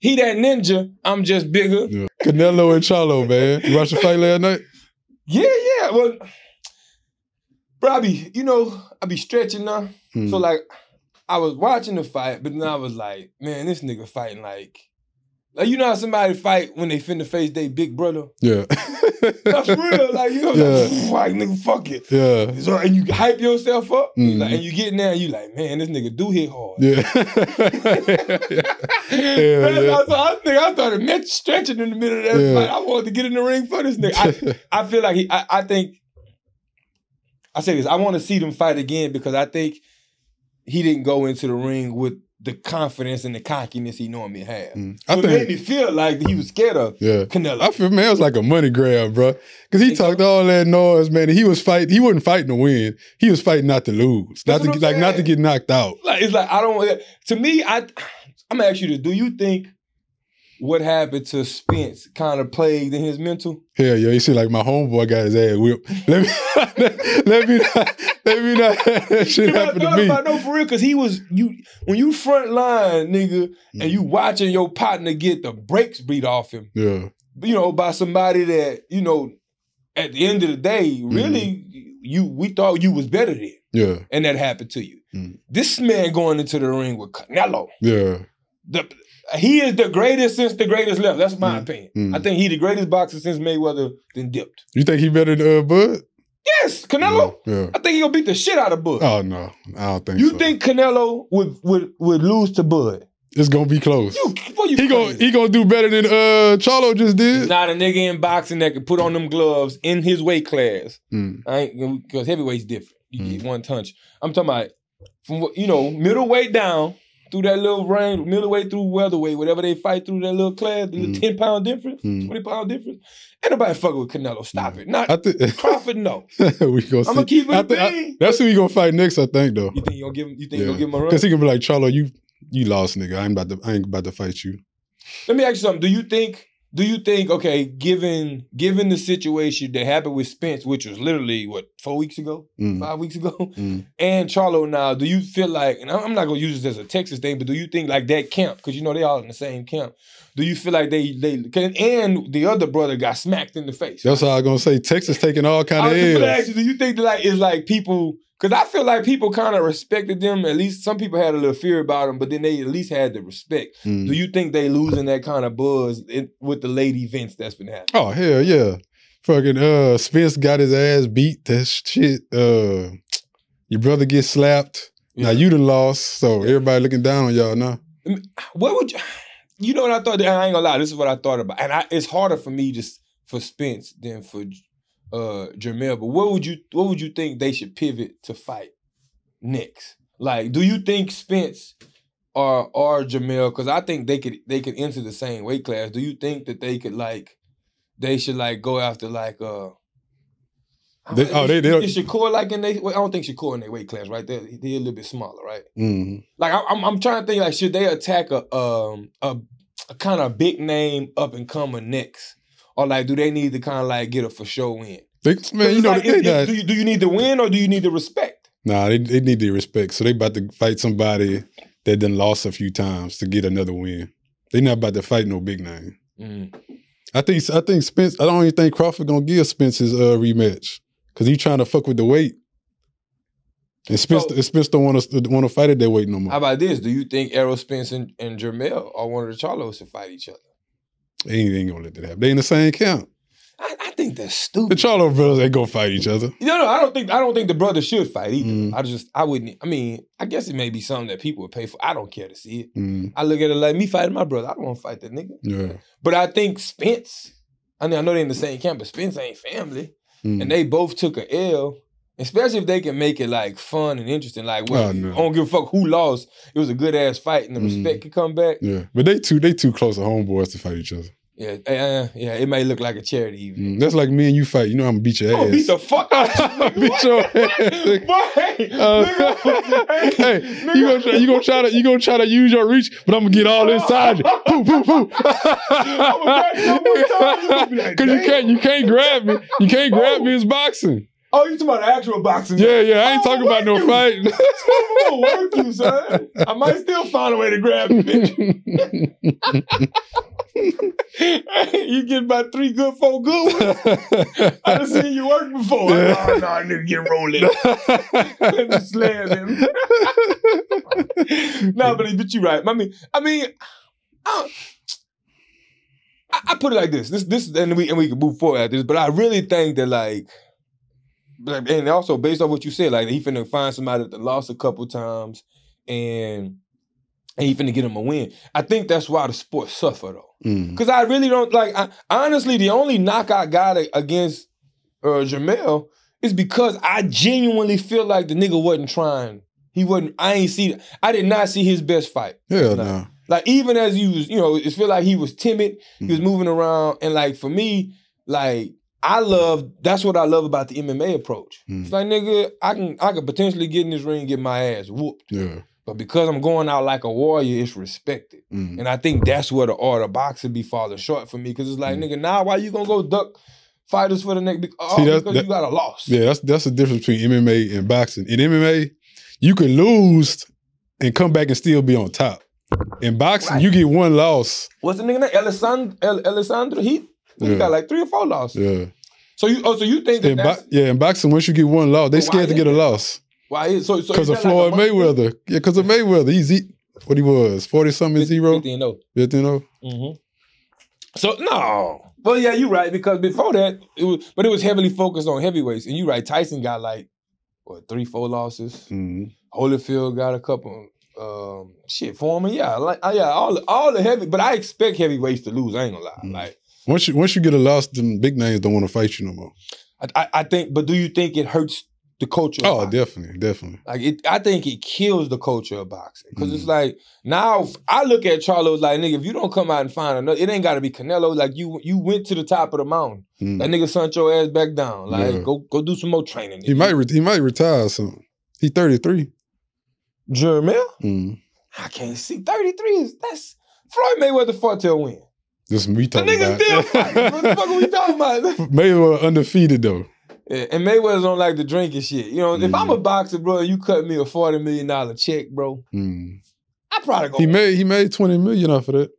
he that ninja. I'm just bigger. Yeah. Canelo and Charlo, man. You watched the fight last night? Yeah, yeah. Well, bro, I be, you know, I be stretching now. Hmm. So like, I was watching the fight, but then I was like, man, this nigga fighting like, like you know how somebody fight when they finna face their big brother. yeah. That's real. Like you know, Yeah. like, nigga, fuck it. yeah. So and you hype yourself up, Mhm. like, and you get in there, and you like, man, this nigga do hit hard. Yeah. yeah, That's- yeah. So I think I started stretching in the middle of that Yeah. fight. I wanted to get in the ring for this nigga. I, I feel like he. I, I think. I say this. I want to see them fight again because I think he didn't go into the ring with the confidence and the cockiness he normally has. Mm. So I it made me feel like he was scared of yeah. Canelo. I feel man, it was like a money grab, bro. Because he talked all that noise, man. He was fighting. He wasn't fighting to win. He was fighting not to lose, not to like not to get knocked out. like it's like I don't. To me, I I'm gonna ask you this: Do you think what happened to Spence kind of plagued in his mental? Hell yeah, you see, like my homeboy got his ass whipped. Let me, let me, not, let me not that shit happen to me. about no for real because he was you when you front line nigga and you watching your partner get the brakes beat off him. Yeah, you know, by somebody that, you know, at the end of the day, really, you we thought you was better than, yeah, and that happened to you. Mm. This man going into the ring with Canelo, yeah. the, he is the greatest since the greatest left. That's my Mm. opinion. Mm. I think he the greatest boxer since Mayweather then dipped. You think he better than uh, Bud? Yes, Canelo. Yeah. I think he gonna beat the shit out of Bud. Oh no, I don't think so. you so. think Canelo would would would lose to Bud? it's gonna be close? You, boy, you he gonna he gonna do better than uh Charlo just did. not a nigga in boxing that can put on them gloves in his weight class. Mm. I ain't because heavyweight's different. You get one punch. I'm talking about from you know, middleweight down through that little range, way through welterweight, whatever they fight through that little class, the little Mm. ten pound difference, Mm. twenty pound difference. Ain't nobody fucking with Canelo. Stop it. Not I Crawford. No. we gonna see. I'ma keep it I a thi- I- that's who he gonna fight next. I think though. You think you gonna give him? You think you Yeah. gonna give him a run? Because he gonna be like Charlo, you you lost, nigga. I ain't about to I ain't about to fight you. Let me ask you something. Do you think? Do you think? Okay, given given the situation that happened with Spence, which was literally what four weeks ago, Mm. five weeks ago, Mm. and Charlo now, do you feel like, and I'm not gonna use this as a Texas thing, but do you think like that camp, because you know they all in the same camp, do you feel like they they can, and the other brother got smacked in the face? That's all i'm gonna say. Texas taking all kind of L's. you, do you think that like it's like people? Because I feel like people kind of respected them. At least some people had a little fear about them, but then they at least had the respect. Mm. Do you think they losing that kind of buzz in, with the late events that's been happening? Oh hell yeah. Fucking uh Spence got his ass beat. That shit. Uh your brother gets slapped. Now Yeah. you done lost. So everybody looking down on y'all now. What would you? You know what I thought? I ain't gonna lie. This is what I thought about, and I, it's harder for me just for Spence than for uh Jermell. But what would you? What would you think they should pivot to fight next? Like, do you think Spence or or Jamel? Because I think they could they could enter the same weight class. Do you think that they could like they should like go after like uh. They- oh, they- they is Shakur like in they? I don't think Shakur in their weight class, right? They're, they're a little bit smaller, right? Mm. Like I, I'm, I'm trying to think like should they attack a um a, a kind of big name up and coming next, or like do they need to kind of like get a for sure win? They, man, you know Like, they do you do you need the win or do you need the respect? Nah, they, they need the respect. So they about to fight somebody that then lost a few times to get another win. They not about to fight no big name. Mm. I think I think Spence. I don't even think Crawford gonna give Spence his uh, rematch because he trying to fuck with the weight. And Spence, So- and Spence don't want to want to fight at that weight no more. How about this? Do you think Errol Spence and, and Jermell are one of the Charlos to fight each other? They ain't, gonna let that happen. They in the same camp. I, I think that's stupid. The. Charlo brothers ain't gonna fight each other. No, no, I don't think I don't think the brothers should fight either. Mm. I just I wouldn't. I mean, I guess it may be something that people would pay for. I don't care to see it. Mm, I look at it like me fighting my brother. I don't want to fight that nigga. yeah. But I think Spence, I mean, I know they're in the same camp, but Spence ain't family. Mm. And they both took a L. Especially if they can make it like fun and interesting. Like, well, Oh, no. I don't give a fuck who lost. It was a good ass fight and the Mm. respect could come back. yeah, but they too they too close to homeboys to fight each other. Yeah, uh, yeah, it may look like a charity evening. Mm, That's like me and you fight. You know I'm gonna beat your I'm ass. gonna beat the fuck out of you. Beat your ass. Uh, hey, you gonna try, you gonna try to you gonna try to use your reach, but I'm gonna get all inside you. Poo poo poo. grab you one more time, you gonna be like, Cause you can't you can't grab me. You can't grab me. It's boxing. Oh, you talking about actual boxing? Yeah, yeah. I ain't Oh, talking about no work fight. I'm gonna work you, son. I might still find a way to grab you, bitch. you get about three good, four good ones. I done seen you work before. Yeah. Oh, no, to get rolling. Let me slam him. no, but, but you're right. I mean, I mean, I, I, I put it like this. This, this, and we and we can move forward at this. But I really think that like, and also based on what you said, like he finna find somebody that lost a couple times, and and he finna get him a win. I think that's why the sport suffer though. Mm. Because I really don't like. I, honestly, the only knock I got against uh, Jamel is because I genuinely feel like the nigga wasn't trying. He wasn't. I ain't see. I did not see his best fight. Hell No. no. Like even as he was, you know, it feel like he was timid. He was Mhm. moving around, and like for me, like I love. That's what I love about the MMA approach. Mm. It's like nigga, I can I could potentially get in this ring and get my ass whooped, Yeah. but because I'm going out like a warrior, it's respected. Mm. And I think that's where the art of boxing be falling short for me. Cause it's like, Mm. nigga, now why you gonna go duck fighters for the next oh, See, that's- because that- you got a loss. Yeah, that's that's the difference between MMA and boxing. In MMA, you can lose and come back and still be on top. In boxing, Right. you get one loss. What's the nigga name? Alessandro, El, Alessandro he, he Yeah. got like three or four losses. Yeah. So you oh so you think that In bo- yeah, in boxing, once you get one loss, they scared to get a loss. why is so so Because is of like Floyd money- Mayweather. Yeah, because of Mayweather. He's he, what he was, 40 something 50, zero. 50 and oh. You know? Mhm. So no. Well, yeah, you're right because before that, it was, but it was heavily focused on heavyweights, and you're right. Tyson got like what three, four losses. Mhm. Holyfield got a couple. Um, shit, Foreman, yeah, like, uh, yeah, all all the heavy, but I expect heavyweights to lose. I ain't gonna lie. Mm. Like, Once you once you get a loss, them big names don't want to fight you no more. I, I, think, but do you think it hurts the culture? of Oh, definitely, definitely. Like, it, I think it kills the culture of boxing because it's Mm. like now I look at Charlo like nigga, if you don't come out and find another, it ain't got to be Canelo. Like you, you went to the top of the mountain. Mm. That nigga sent your ass back down. Like, Yeah. go go do some more training. He might re- he might retire soon. He 33. Jermell. Mm. I can't see. 33 is that's Floyd Mayweather fought till when? This we The talking nigga about. still fighting. What the fuck are we talking about? Mayweather undefeated though. Yeah, and Mayweather don't like to drink and shit. You know, if I'm a Mm. boxer, bro, and you cut me a forty million dollar check, bro, Mm. I probably go. He made he made 20 million off of that.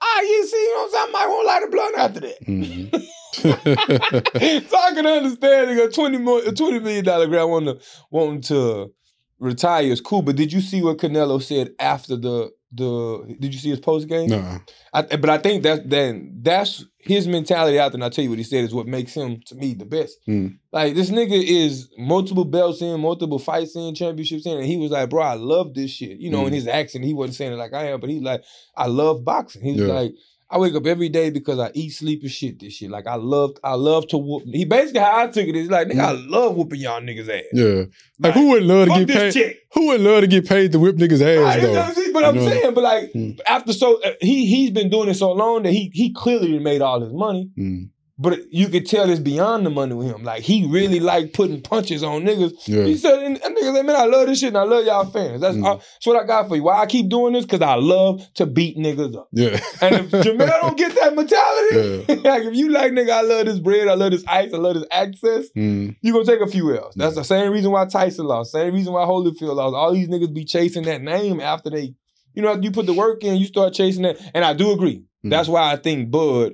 ah, you see, you know what I'm saying? I might want to light a blunt after that. Mhm. so I can understand nigga, twenty mo- a twenty million dollar grant wanting to wanting to retire is cool. But did you see what Canelo said after the the? Did you see his post game? No. I, but I think that then that's his mentality out there. And I'll tell you what he said is what makes him to me the best. Mm. Like this nigga is multiple belts in, multiple fights in, championships in, and he was like, "Bro, I love this shit." You know, in Mm. his accent, he wasn't saying it like I am, but he's like, "I love boxing." He was Yeah. like, "I wake up every day because I eat, sleep, and shit this shit." Like I love, I love to whoop. He basically how I took it is like, "Nigga, I love whooping y'all niggas ass." Yeah. Like who would love to get paid? chick. Who would love to get paid to whip niggas' ass you know what though? I'm? But I'm You know? saying, but like Mm. after so uh, he he's been doing it so long that he he clearly made all his money. Mm. But you could tell it's beyond the money with him. Like he really like putting punches on niggas. Yeah. He said, and and niggas like, man, I love this shit and I love y'all fans. That's, Mm. all, that's what I got for you. Why I keep doing this? Because I love to beat niggas up. Yeah. And if Jamel don't get that mentality, Yeah. like if you like nigga, I love this bread, I love this ice, I love this access, Mm. you gonna take a few L's. That's the same reason why Tyson lost, same reason why Holyfield lost. All these niggas be chasing that name after they, you know, you put the work in, you start chasing that. And I do agree. Mm. That's why I think Bud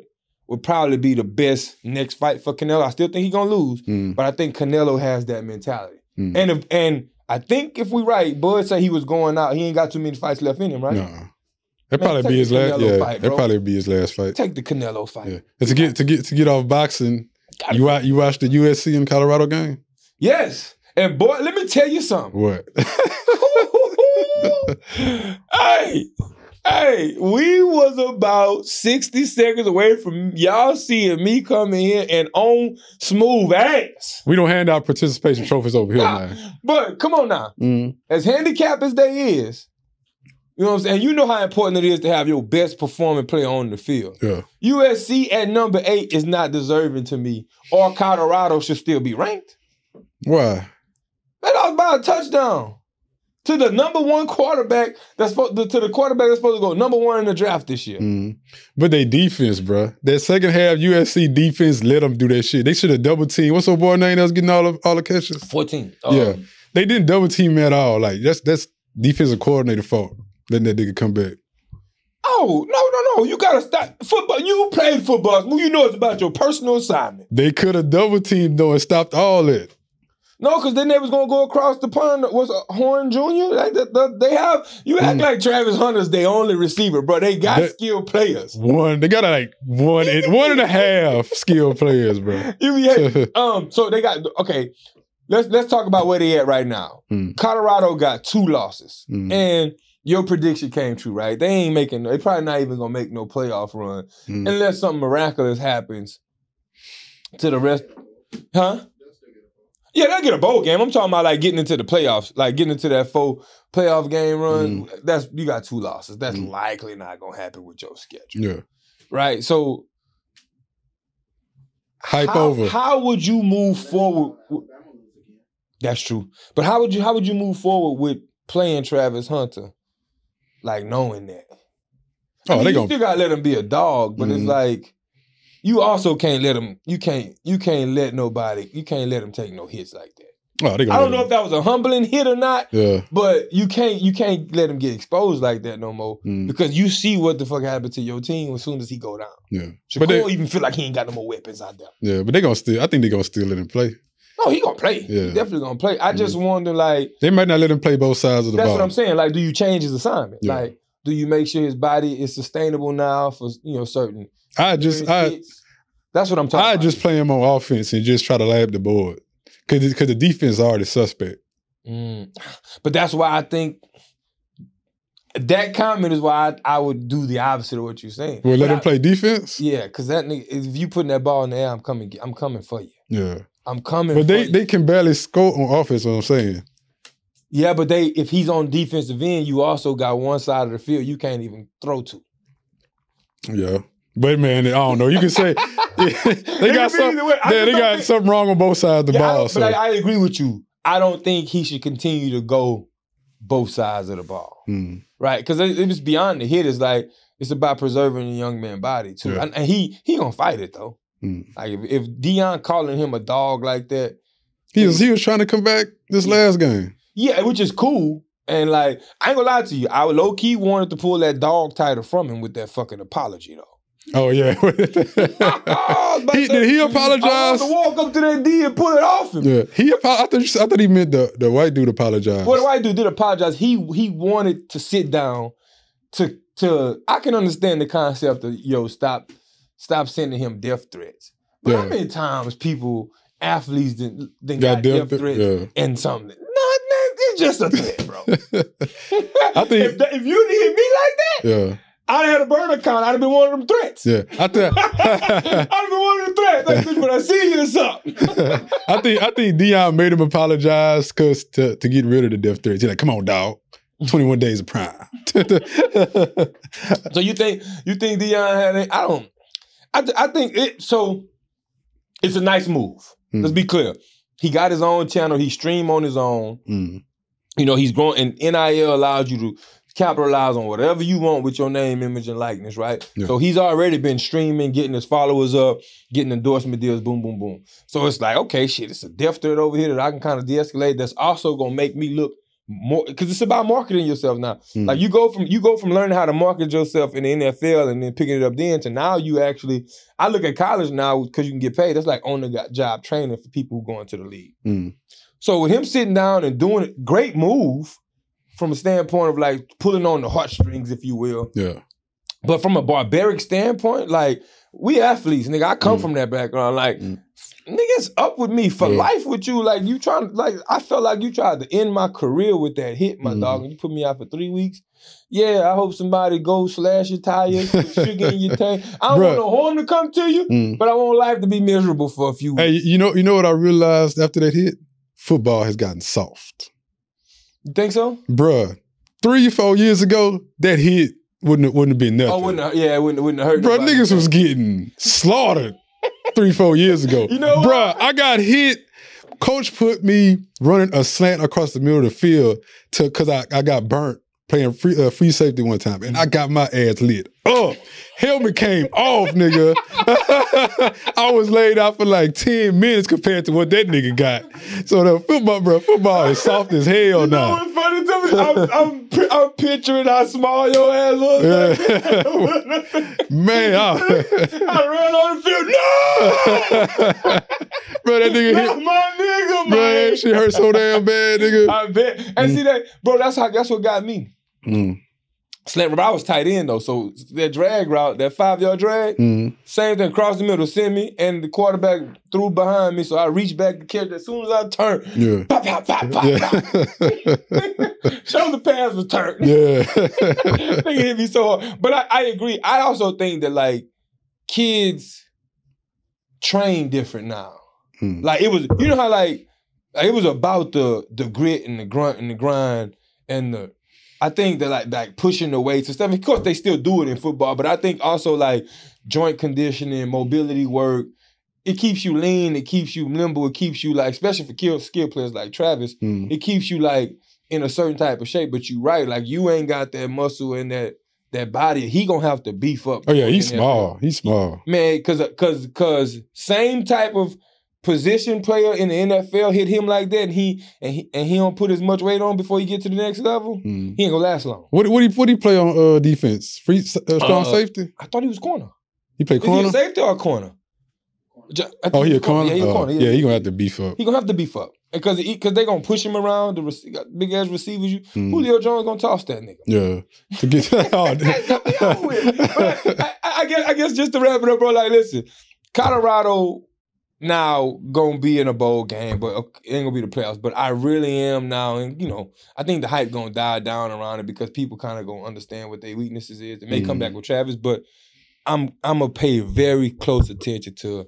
would probably be the best next fight for Canelo. I still think he's gonna lose, Mm. but I think Canelo has that mentality. Mm. And if, and I think if we right, Bud said he was going out. He ain't got too many fights left in him, right? Nah. That probably be his last. Canelo Yeah, fight, that probably be his last fight. Take the Canelo fight. Yeah. And to get to get to get off boxing, Gotta- you wa- you watched the USC and Colorado game. Yes. And boy, let me tell you something. What? hey, hey, we was about 60 seconds away from y'all seeing me come in here and own smooth ass. we don't hand out participation trophies over here, Nah. man. But come on now. Mm. As handicapped as they is, you know what I'm saying? You know how important it is to have your best performing player on the field. Yeah. USC at number eight is not deserving to me, or Colorado should still be ranked. Why? They lost by a touchdown. To the number one quarterback that's supposed to, to the quarterback that's supposed to go number one in the draft this year. Mm. But they defense, bruh. That second half USC defense let them do that shit. They should have double team. What's the boy name that was getting all of all the catches? 14. Yeah. Um, They didn't double team at all. Like that's that's defensive coordinator fault. Letting that nigga come back. Oh, no, no, no. You gotta stop football. You played football. Well, you know it's about your personal assignment. They could have double teamed though and stopped all that. No, because then they was gonna go across the pond. Was uh, Horn Jr. Like the, the, they have you act Mm. like Travis Hunter's their only receiver, bro. They got That- skilled players. One, they got like one and one and a half skilled players, bro. You be um. So they got okay. Let's let's talk about where they at right now. Mm. Colorado got two losses, Mm. and your prediction came true, right? They ain't making. They probably not even gonna make no playoff run Mm. unless something miraculous happens to the rest. Huh? Yeah, they'll get a bowl game. I'm talking about like getting into the playoffs, like getting into that full playoff game run. That's you got two losses. That's Mm. likely not gonna happen with your schedule, Yeah. right? So Hype how, over. how would you move forward? That's true. But how would you how would you move forward with playing Travis Hunter? Like knowing that. I oh, mean, they you gonna still gotta let him be a dog, but it's Mhm. like you also can't let them. You can't. You can't let nobody. You can't let them take no hits like that. Oh, they I don't know if that was a humbling hit or not, Yeah. but you can't. You can't let him get exposed like that no more Mm. because you see what the fuck happened to your team as soon as he go down. Yeah. Shakur But they- even feel like he ain't got no more weapons out there. Yeah, but they gonna still I think they gonna still let him play. No, he gonna play. Yeah. He definitely gonna play. I just wonder, like, They might not let him play both sides of the ball. that's ball. what I'm saying. Like, do you change his assignment? Yeah. Like, do you make sure his body is sustainable now for you know certain? I just I hits? That's what I'm talking about. I about. just play him on offense and just try to lab the board. Cause, cause the defense is already suspect. Mm. But that's why I think that comment is why I, I would do the opposite of what you're saying. Well, let But him I- play defense. Yeah, because that nigga, if you putting that ball in the air, I'm coming. I'm coming for you. Yeah. I'm coming. But for they you. they can barely score on offense, what I'm saying. Yeah, but they if he's on defensive end, you also got one side of the field you can't even throw to. Yeah. But man, I don't know. You can say they got could be some, way. Yeah, they got think- something wrong on both sides of the Yeah, ball. don't- So but I, I agree with you. I don't think he should continue to go both sides of the ball, Mm. right? Because it, it was beyond the hit. It's like it's about preserving the young man body too, Yeah. and, and he he gonna fight it though. Mm. Like if, if Deion calling him a dog like that, he was he was trying to come back this last game. Yeah, which is cool. And like I ain't gonna lie to you, I low key wanted to pull that dog title from him with that fucking apology though. Oh yeah. I he, did he I apologize? to walk up to that D and pull it off him. Yeah, he. apo- I thought I thought he meant the, the white dude apologized. What the white dude did apologize. He he wanted to sit down to to I can understand the concept of yo stop stop sending him death threats. But how Yeah. many times people athletes then then Got got, death death, thre- threats yeah. and something? No, man, it's just a threat, bro. I think- if, if you did me like that, yeah, I'd have had a burner account. I'd have been one of them threats. yeah. I think. I'd have been one of them threats. Like, when I see you, it's up. I think I think Deion made him apologize because to, to get rid of the death threats. He's like, "Come on, dog, twenty one days of prime." So you think you think Deion had? It? I don't. I th- I think it. So it's a nice move. Let's Mm. be clear. He got his own channel. He stream on his own. Mm. You know he's growing, and NIL allows you to capitalize on whatever you want with your name, image, and likeness, right? Yeah. So he's already been streaming, getting his followers up, getting endorsement deals, boom, boom, boom. So it's like, okay, shit, it's a death threat over here that I can kind of de-escalate. That's also gonna make me look more because it's about marketing yourself now. Mm. Like you go from you go from learning how to market yourself in the NFL and then picking it up then to now you actually I look at college now because you can get paid. That's like on the job training for people who go into the league. Mm. So with him sitting down and doing it, great move from a standpoint of like pulling on the heartstrings, if you will. Yeah, But from a barbaric standpoint, like we athletes, nigga, I come Mm. from that background. Like, Mm. niggas up with me for Yeah. life with you. Like you trying, like I felt like you tried to end my career with that hit, my Mhm. dog, and you put me out for three weeks. Yeah, I hope somebody go slash your tires, sugar in your tank. I don't Bruh. want no harm to come to you, Mm. but I want life to be miserable for a few weeks. Hey, you know, you know what I realized after that hit? Football has gotten soft, You think so? bruh. Three, four years ago, that hit wouldn't have, wouldn't have been nothing. Oh, wouldn't have, yeah, it wouldn't, wouldn't have hurt. Bro, nobody. niggas was getting slaughtered three, four years ago. You know what? Bruh, I got hit Coach put me running a slant across the middle of the field to because I, I got burnt playing free uh, free safety one time, and I got my ass lit. Oh, helmet came off, nigga. I was laid out for like ten minutes compared to what that nigga got. So the football, bro, football is soft as hell You know now. what's funny to me? I'm, I'm, I'm picturing how small your ass was. Man, I, I ran on the field. No! bro, that nigga hit, my nigga, bro, man. shit hurt so damn bad, nigga. I bet. And see that, bro. That's how. That's what got me. Mm, Slant route. I was tight end though, so that drag route, that five yard drag, mm. same thing. Across the middle, send me, and the quarterback threw behind me, so I reached back to catch. As soon as I turned, Yeah. pop, pop, pop, pop, Yeah. pop. Shoulder pads was turned. yeah. Nigga hit me so hard. But I, I agree. I also think that like kids train different now. Hmm. Like it was, you know how like, like, it was about the the grit and the grunt and the grind and the. I think that like like pushing the weights and stuff. Of course, they still do it in football, but I think also like joint conditioning, mobility work. It keeps you lean. It keeps you nimble. It keeps you like, especially for skill skill players like Travis Mm. it keeps you like in a certain type of shape. But you right, like you ain't got that muscle and that that body. He gonna have to beef up. Oh yeah, he's small. He's small. man. Cause cause cause same type of position player in the NFL hit him like that, and he and he and he don't put as much weight on before he get to the next level. Mm. He ain't gonna last long. What what he what he play on uh, defense? Free uh, strong Uh, safety. I thought he was corner. He play Is he corner. a safety or a corner? I think Oh, he a corner. Yeah, he a Oh, corner. yeah, he gonna have to beef up. He gonna have to beef up because because they gonna push him around. The rec- big ass receivers. You Mm. Julio Jones gonna toss that nigga. Yeah, to get oh, That's out I, I, I guess I guess just to wrap it up, bro. Like, listen, Colorado now gonna be in a bowl game, but it ain't gonna be the playoffs. But I really am now, and you know, I think the hype gonna die down around it because people kind of gonna understand what their weaknesses is. They may come Mhm. back with Travis, but I'm I'm gonna pay very close attention to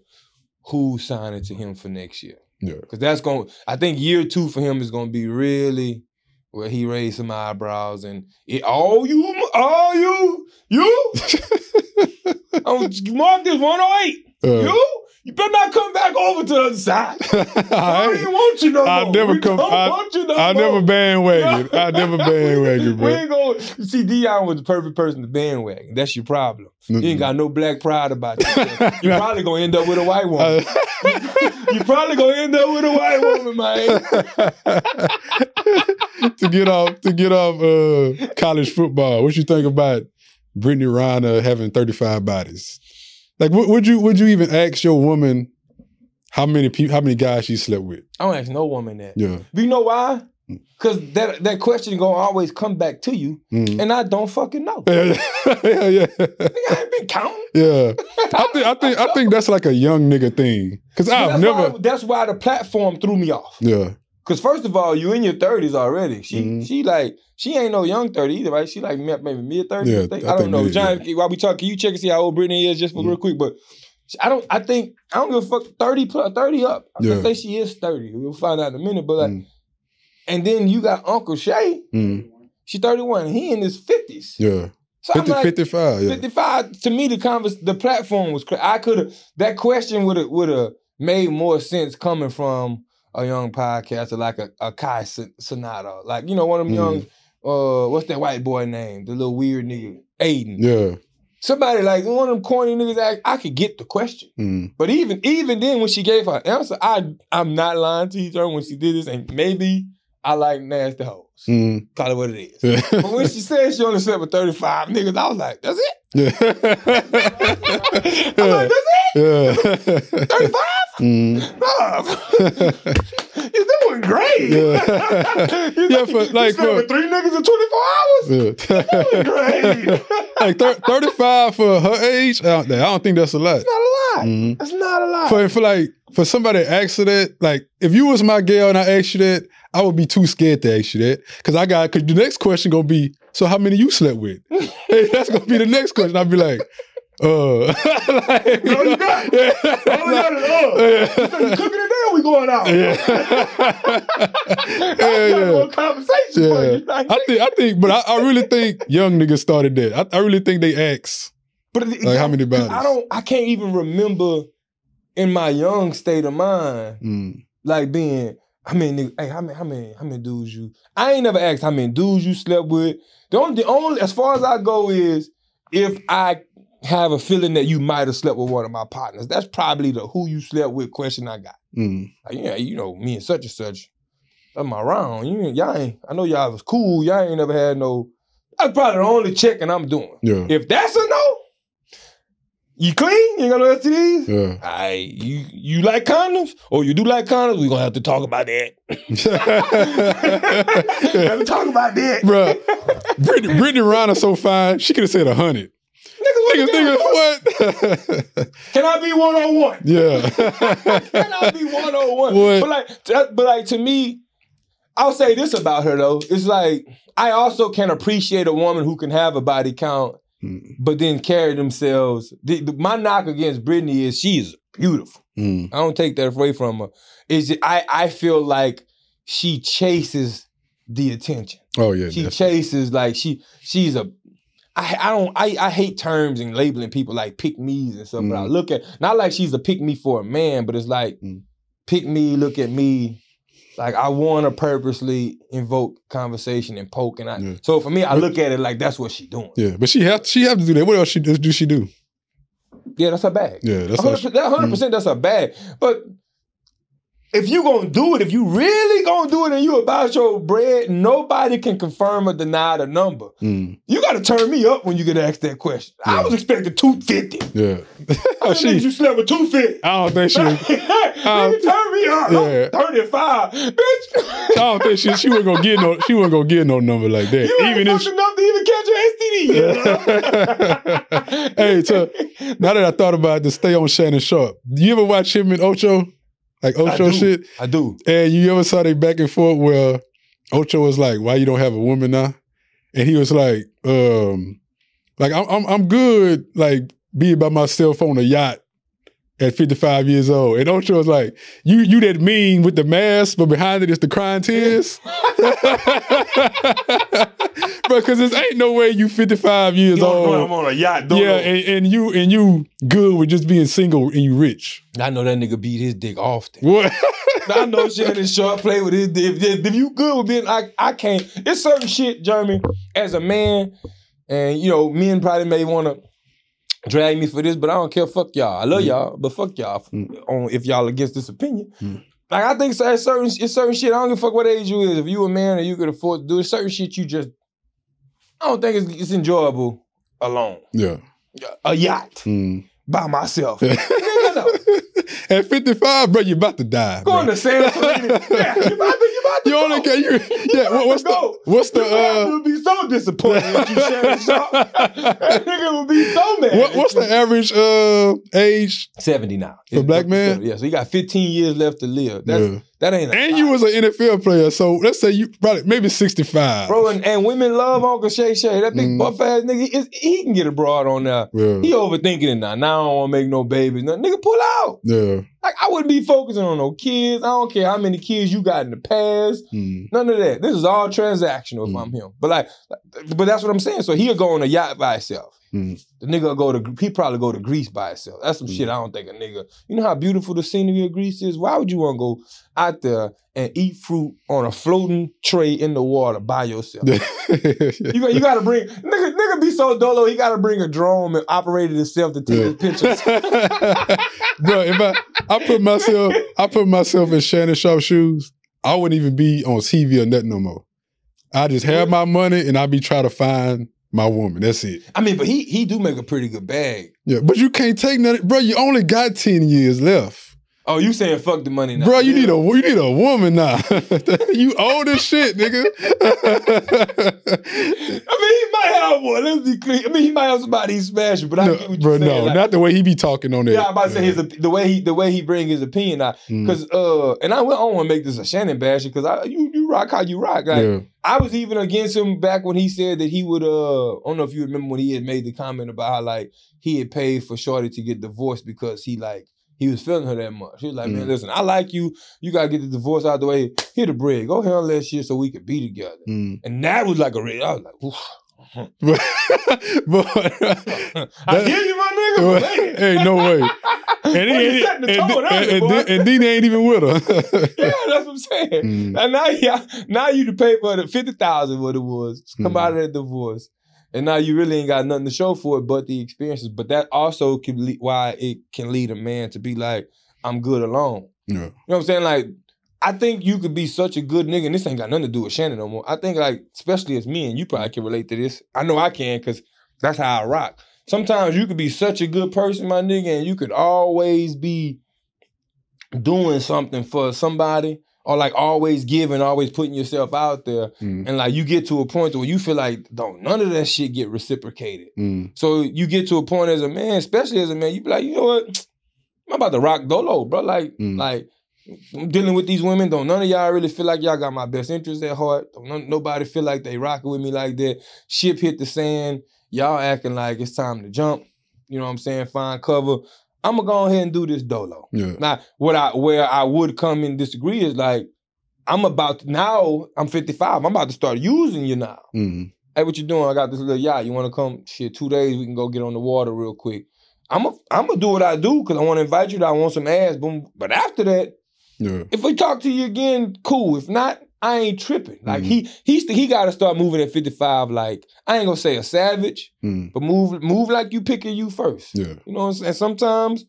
who's signing to him for next year yeah. because that's going. to I think year two for him is gonna be really where he raised some eyebrows and it. all you, all you, you. I'm mark this one oh eight. Uh, You, you better not come back over to the other side. I don't even want you no I more. never We come- Don't I- want you no I more. never bandwagon. I never bandwagon, We bro. ain't gonna you see. Deion was the perfect person to bandwagon. That's your problem. You ain't got no black pride about you. You probably gonna end up with a white woman. you probably gonna end up with a white woman, man. to get off to get off uh, college football. What you think about Brittany Renner having thirty five bodies? Like, would, would you would you even ask your woman how many people how many guys she slept with? I don't ask no woman that. Yeah, Do you know why? Cause that that question gonna always come back to you, Mm. and I don't fucking know. yeah, yeah, yeah. I ain't been counting. yeah. I think I think I think that's like a young nigga thing because I've that's never. Why, that's why the platform threw me off. Yeah, Cause first of all, you in your thirties already. She Mhm. she like she ain't no young thirty either, right? She like maybe mid thirties. Yeah, I. I don't know. mid, John, while we talk, can you check and see how old Brittany is just for real Mm-hmm. quick? But I don't. I think I don't give a fuck. Thirty plus thirty up. I'm Yeah. yeah. say she is thirty. We'll find out in a minute. But like, Mm. and then you got Uncle Shay. mm, She thirty one. He in his fifties. yeah. So I'm 50, like, 55, yeah. 55 to me the convers the platform was cra- I could have that question would have would have made more sense coming from a young podcaster like a, a Kai Cenat like you know one of them young uh what's that white boy name the little weird nigga Adin Yeah. somebody like one of them corny niggas I, I could get the question Mm. but even even then when she gave her answer I I'm not lying to you John, when she did this and maybe I like nasty hoes Mm. call it what it is but when she said she only slept with 35 niggas I was like that's it yeah. I'm like that's it Yeah. 35 Mm. Love. You're doing great. Yeah. Yeah, for- like, for- with three niggas in 24 hours. Yeah. Great. like thir- 35 for her age out there. I don't think that's a lot. It's not a lot. Mhm. That's not a lot. For, for like for somebody to ask that, like if you was my girl and I asked you that, I would be too scared to ask you that. Cause I got cause the next question gonna be, so how many you slept with? hey, that's gonna be the next question. I'd be like, uh like, No, you got it. Yeah. Oh, we got it. Oh. You cooking today or we going out? Yeah. Yeah, not yeah. conversation Yeah. Like, I think I think, but I, I really think young niggas started that. I, I really think they asked. but it- Like, how many bodies? I don't. I can't even remember in my young state of mind Mm. like being I mean, niggas, hey, how many how many how many dudes you I ain't never asked how many dudes you slept with. The only the only as far as I go is if I have a feeling that you might have slept with one of my partners. That's probably the who you slept with question I got. Mm. Like, yeah, you know, me and such and such. Am I wrong? You ain't, y'all ain't, I know y'all was cool. Y'all ain't never had no. That's probably the only checking I'm doing. Yeah. If that's a no, you clean? You ain't got no STDs? Yeah. I you you like condoms? Or you do like condoms? we gonna have to talk about that. have to talk about that. Bruh, Brittany, Brittany so fine, she could have said a hundred. Niggas, what Niggas? Can I be one on one? yeah. Can I be one on one? What? But like, that- but like to me, I'll say this about her though. It's like I also can appreciate a woman who can have a body count, Mm, but then carry themselves. The, the- my knock against Brittany is she is beautiful. mm, I don't take that away from her. Is just, I I feel like she chases the attention. Oh yeah. She definitely. chases like she she's a. I, I don't I, I hate terms and labeling people like pick me's and stuff, but I Mm. look at not like she's a pick me for a man, but it's like Mm. pick me, look at me. Like I want to purposely invoke conversation and poke, and I Yeah. so for me, I look at it like that's what she's doing. Yeah, but she have she have to do that. What else she does do she do? Yeah, that's her bag. Yeah, that's how she, That hundred Mm. percent, that's her bag. But if you gonna do it, if you really gonna do it, and you about your bread, nobody can confirm or deny the number. mm, You got to turn me up when you get asked that question. I was expecting two fifty. yeah. Oh, she, you slept with two fifty. I don't think she. I Nigga, turn me up. Yeah. Thirty five, bitch. I don't think she. She wasn't gonna get no. She wasn't gonna get no number like that. You even if. fucked enough to even catch an STD. Hey, so now that I thought about it, to stay on Shannon Sharpe, do you ever watch him and Ocho? Like Ocho do. shit? I do. And you ever saw they back and forth where Ocho was like, "Why you don't have a woman now?" And he was like, um, "Like I'm I'm, I'm good, like being by myself on a yacht at 55 years old." And Ocho was like, "You you that mean with the mask, but behind it is the crying tears." Because there ain't no way you 55 years You old. I'm on a yacht. Don't Yeah, and, and you and you good with just being single and you rich. I know that nigga beat his dick often. What? I know Shannon Sharpe play with his dick. If, if you good with being, I, I can't. It's certain shit, Jeremy, as a man, and you know, men probably may want to drag me for this, but I don't care. Fuck y'all. I love Mm. y'all, but fuck y'all Mm. on if y'all against this opinion. Mm. Like I think so- it's certain it's certain shit. I don't give a fuck what age you is. If you a man and you could afford to do it, certain shit you just. I don't think it's, it's enjoyable alone. yeah. A yacht Mm. by myself. Nigga, no. At 55, bro, you're about to die. Going bro. to Santorini. yeah, you about to, you about to You go. only get you. Yeah. What, what's the what's the You have uh? to be so disappointed if you Shannon Sharpe. That nigga would be so mad. What, what's the average uh age? 70 now. For black man? Yeah, so you got 15 years left to live. That's, Yeah. That ain't a And you was an NFL player, so let's say you probably maybe 65. Bro, and, and women love Uncle Shay Shay. That big Mhm. buff ass nigga, is, he can get a broad on there. Yeah. He overthinking it now. Now I don't want to make no babies. No, nigga, pull out. Yeah. Like I wouldn't be focusing on no kids. I don't care how many kids you got in the past. Mm. None of that. This is all transactional if Mm. I'm him. But like, but that's what I'm saying. So he'll go on a yacht by himself. Mm. The nigga go to he probably go to Greece by himself. That's some Mm. shit I don't think a nigga. You know how beautiful the scenery of Greece is. Why would you want to go out there and eat fruit on a floating tray in the water by yourself? You got you got to bring nigga nigga be so dolo. He got to bring a drone and operate it himself to take Yeah. his pictures. Bro, if I, I put myself I put myself in Shannon Sharpe shoes, I wouldn't even be on TV or nothing no more. I just have my money and I be trying to find my woman. That's it. I mean, but he he do make a pretty good bag. Yeah, but you can't take nothing, bro. You only got ten years left, Oh, you saying fuck the money now? bro. You Yeah. need a you need a woman now. you old as shit, nigga. I mean, he might have one. Let's be clear. I mean, he might have somebody he smashed, but I no, get what bro, you're saying. no, like- not the way he be talking on it. Yeah, I'm about to say his the way he the way he bring his opinion out Mm, because uh and I, I don't want to make this a Shannon bash because I you you rock how you rock like yeah, I was even against him back when he said that he would uh I don't know if you remember when he had made the comment about how like he had paid for Shorty to get divorced because he like he was feeling her that much. He was like, man, Mm. listen, I like you. You gotta get the divorce out the way. Hit the bread. Go handle that shit so we can be together. mm. And that was like a real. I was like, Oof. but, but I hear you, my nigga. but man. hey, no way. And, he Well, ain't- setting the and, and, early, and, then- and then they ain't even with her. yeah, that's what I'm saying. Mm. And now, you, now you to pay for the fifty thousand what it was come Mhm. out of that divorce, and now you really ain't got nothing to show for it but the experiences. But that also can lead, why it can lead a man to be like, I'm good alone. yeah. You know what I'm saying? Like, I think you could be such a good nigga, and this ain't got nothing to do with Shannon no more. I think, like, especially as men, you probably can relate to this. I know I can, because that's how I rock. Sometimes you could be such a good person, my nigga, and you could always be doing something for somebody, or like always giving, always putting yourself out there. Mm. And like you get to a point where you feel like, don't none of that shit get reciprocated. Mm. So you get to a point as a man, especially as a man, you be like, you know what? I'm about to rock dolo, bro. Like, Mm. like I'm dealing with these women. Don't none of y'all really feel like y'all got my best interest at heart. Don't none, nobody feel like they rocking with me like that. Ship hit the sand. Y'all acting like it's time to jump. You know what I'm saying? Find cover. I'm gonna go ahead and do this dolo. Yeah. Now, what I where I would come and disagree is like, I'm about to, now. I'm 55. I'm about to start using you now. Mm. Hey, what you doing? I got this little yacht. You want to come? Shit, two days. We can go get on the water real quick. I'm a, I'm gonna do what I do because I want to invite you. To, I want some ass. Boom. But after that, Yeah. if we talk to you again, cool. If not, I ain't tripping. Like Mhm. he he's he got to start moving at 55. Like I ain't gonna say a savage, Mm. but move move like you picking you first. Yeah. You know what I'm saying? Sometimes,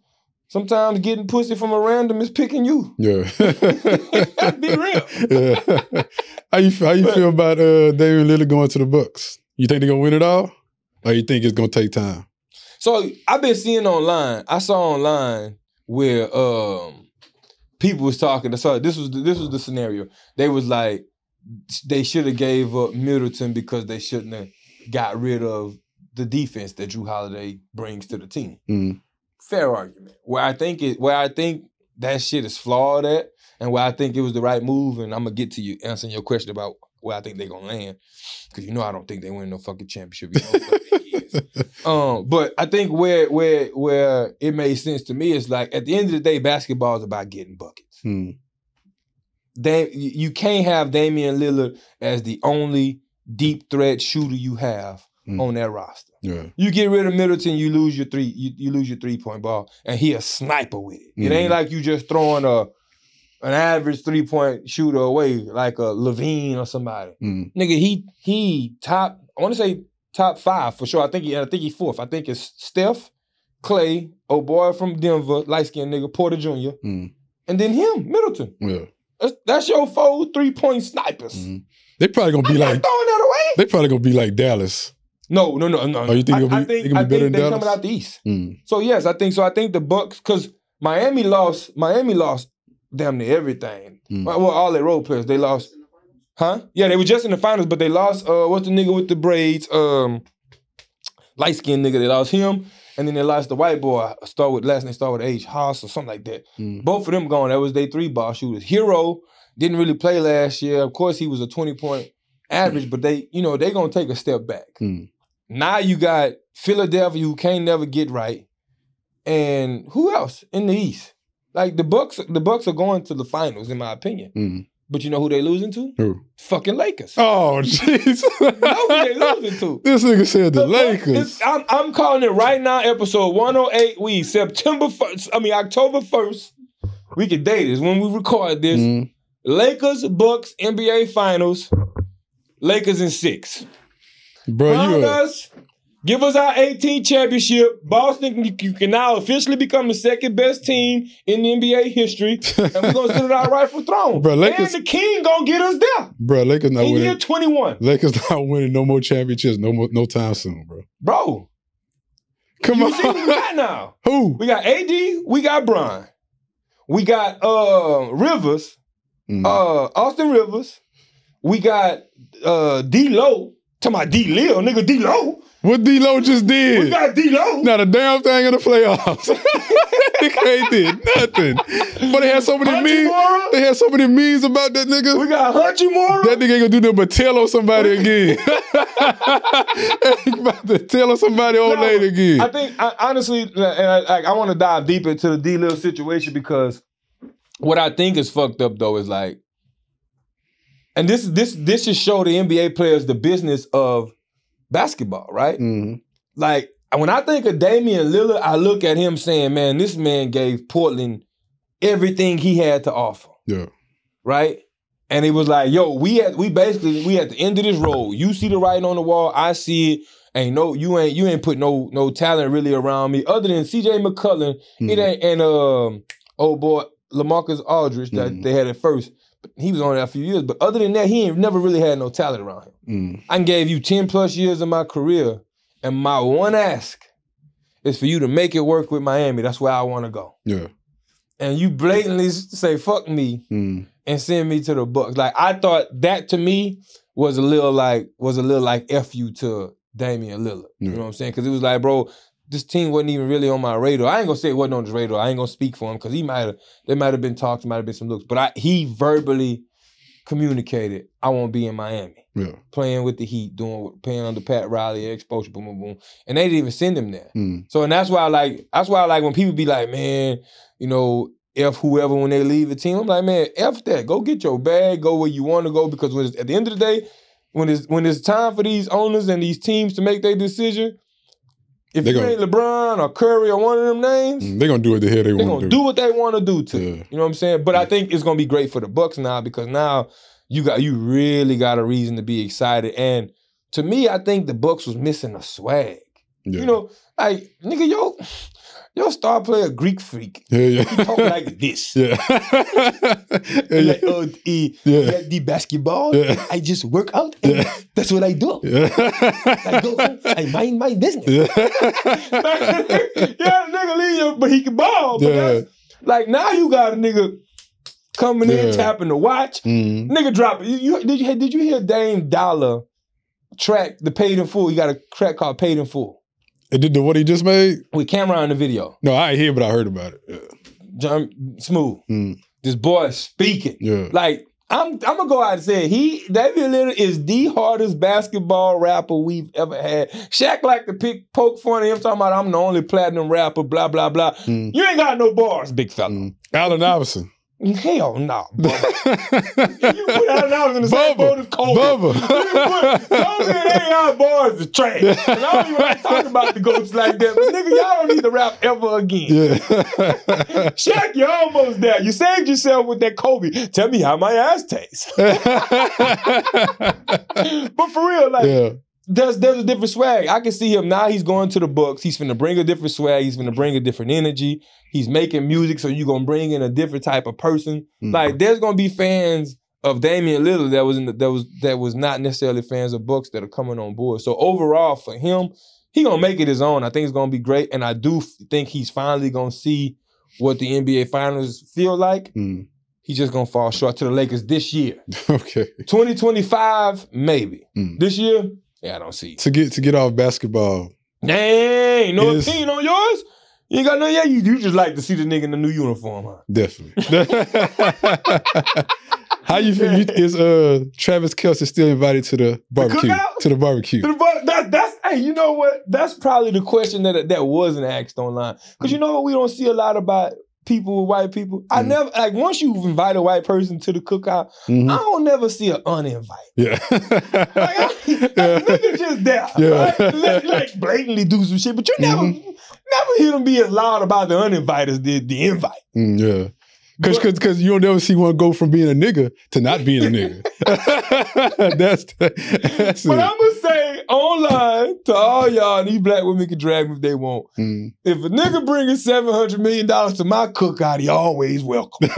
sometimes getting pussy from a random is picking you. Yeah. Be real. yeah. How you how you feel about uh Damian Lillard going to the Bucks? You think they're gonna win it all? Or you think it's gonna take time? So I've been seeing online. I saw online where um people was talking. So this was the, this was the scenario. They was like they should have gave up Middleton because they shouldn't have got rid of the defense that Jrue Holiday brings to the team. Mm. Fair argument. Where I think it, where I think that shit is flawed at, and where I think it was the right move. And I'm gonna get to you answering your question about where I think they're gonna land, because you know I don't think they win no fucking championship. You know what it is. Um, but I think where where where it made sense to me is like at the end of the day, basketball is about getting buckets. Mm. Dam- you can't have Damian Lillard as the only deep threat shooter you have Mm. on that roster. Yeah. You get rid of Middleton, you lose your three, you, you lose your three point ball, and he a sniper with it. It ain't like you just throwing a an average three point shooter away like a LaVine or somebody. Mm. Nigga, he he top. I want to say top five for sure. I think he. I think he fourth. I think it's Steph, Clay, oh boy from Denver, light skinned nigga Porter Jr. Mm. and then him Middleton. Yeah. That's, that's your four three point snipers. Mm. They probably gonna I'm be like throwing that away. they probably gonna be like Dallas. No, no, no, no. Oh, you think I, be- I think I think they Dallas? coming out the East. Mm. So yes, I think so. I think the Bucks because Miami lost. Miami lost damn near everything. Mm. Well, all their role players they lost. Huh? Yeah, they were just in the finals, but they lost. Uh, what's the nigga with the braids? Um, light skinned nigga. They lost him, and then they lost the white boy. Start with last name start with H Haas or something like that. Mm. Both of them gone. That was they three ball shooters. Herro didn't really play last year. Of course, he was a twenty point average, but they, you know, they gonna take a step back. Mm. Now you got Philadelphia who can't never get right, and who else in the East? Like the Bucks, the Bucks are going to the finals, in my opinion. Mm. But you know who they losing to? Who? Fucking Lakers. Oh jeez. You know who they losing to? this nigga said the The Lakers. I'm, I'm calling it right now, episode 108. We September 1st, I mean October 1st. We can date this when we record this. Mm. Lakers, Bucks, NBA Finals. Lakers in six. Bro, Crown you a, us. Give us our 18th championship. Boston, you, you can now officially become the second best team in the NBA history, and we're gonna sit at our rightful throne. Bro, Lakers- and the King gonna get us there bro, Lakers not in year winning. 21, Lakers not winning no more championships, no more, no time soon, bro. bro. Come You see what we on. got now? Who? We got AD, we got Bron, we got uh Rivers, Mm. uh Austin Rivers, we got uh D Low. Talking about D Lil, nigga D Low. what D-Lo just did. We did? got D Low. Not a damn thing in the playoffs. they ain't did nothing. But they had so many memes. Hachimura. They had so many memes about that nigga. We got Hachimura. That nigga ain't gonna do nothing but tell on somebody again. about to tell on somebody old No, lady again. I think I, honestly, and I, like, I want to dive deep into the D Lil situation because what I think is fucked up though is like, and this this this should show the NBA players the business of basketball, right? Mhm. Like when I think of Damian Lillard, I look at him saying, "Man, this man gave Portland everything he had to offer." Yeah. right? And he was like, yo, we at we basically we at the end of this road. You see the writing on the wall, I see it. Ain't no, you ain't you ain't put no no talent really around me other than C.J. McCollum. It Mm. ain't and um old boy LaMarcus Aldridge that Mhm. they had at first. He was on there a few years, but other than that, he ain't never really had no talent around him. Mm. I gave you 10 plus years of my career, and my one ask is for you to make it work with Miami. That's where I want to go. Yeah. And you blatantly say, fuck me, Mm. and send me to the Bucks. Like I thought that to me was a little like was a little like f you to Damian Lillard. You know what I'm saying? Because it was like, bro, this team wasn't even really on my radar. I ain't gonna say it wasn't on his radar. I ain't gonna speak for him because he might have there might have been talks, might have been some looks, but I he verbally communicated, I won't be in Miami. Yeah. Playing with the Heat, doing playing under Pat Riley, exposure, boom, boom, boom, and they didn't even send him there. Mm. So and that's why I like that's why I like when people be like, man, you know, F whoever when they leave the team. I'm like, man, F that. Go get your bag, go where you want to go. Because when it's, at the end of the day, when it's when it's time for these owners and these teams to make their decision, if They you gonna- ain't LeBron or Curry or one of them names, they're gonna do what the hell they they're want gonna do. do. what they want to do to you. Yeah. You know what I'm saying? But I think it's gonna be great for the Bucks now because now you got you really got a reason to be excited. And to me, I think the Bucks was missing a swag. Yeah. You know, like nigga, yo, your star player Greek freak. yeah, yeah. He talk like this. yeah. yeah. Like, oh, eh, Yeah. yeah, the basketball. Yeah. I just work out. Yeah. That's what I do. I go. I mind my business. yeah. yeah, nigga leave you, but he can ball. Yeah. like now you got a nigga coming in tapping the watch. Mm. Nigga drop it. You, you- did you did you hear Dame Dolla track the paid in full? He got a track called Paid in Full And did the what he just made? with camera in the video. No, I ain't hear, but I heard about it. Yeah. John Smooth. Mm. This boy speaking. Yeah. Like I'm, I'm gonna go out and say it. he David Lillard is the hardest basketball rapper we've ever had. Shaq like to pick poke fun at him talking about I'm the only platinum rapper, blah blah blah. Mm. You ain't got no bars, big fella. Mm. Allen Iverson. Hell no. Bubba. you put Allen Iverson in the same Bubba. boat as Kobe. Bubba. You put Kobe and AI bars is trash. And I don't even like talking about the goats like that. But nigga, y'all don't need to rap ever again. yeah. Shaq, you're almost there. You saved yourself with that Kobe. Tell me how my ass tastes. but for real, like yeah. There's there's a different swag. I can see him now. He's going to the Bucks. He's gonna bring a different swag. He's gonna bring a different energy. He's making music, so you're gonna bring in a different type of person. Mm. Like there's gonna be fans of Damian Lillard that was in the, that was that was not necessarily fans of Bucks that are coming on board. So overall, for him, he gonna make it his own. I think it's gonna be great, and I do f- think he's finally gonna see what the NBA Finals feel like. Mm. He's just gonna fall short to the Lakers this year. Okay. 2025, maybe. Mm. This year, yeah, I don't see. To get to get off basketball. Dang, no Is- opinion on yours? You ain't got no yeah. You, you just like to see the nigga in the new uniform, huh? Definitely. How you feel? You, is uh Travis Kelce still invited to the barbecue? cookout? to the barbecue. But that, that's hey, you know what? That's probably the question that that wasn't asked online. Because you know what? We don't see a lot about people with white people. I Mhm. never like once you invite a white person to the cookout, Mhm. I don't never see an uninvite. Yeah. Like, I, like, nigga just there, Yeah. right? Like, like blatantly do some shit, but you never, Mhm. never hear them be as loud about the uninvited as the, the invite. Mm, yeah. Cause, cause, cause you don't never see one go from being a nigga to not being a nigga. that's that's But it. I'm gonna online to all y'all, these black women can drag me if they want. Mm. If a nigga bringing seven hundred million dollars to my cookout, he always welcome.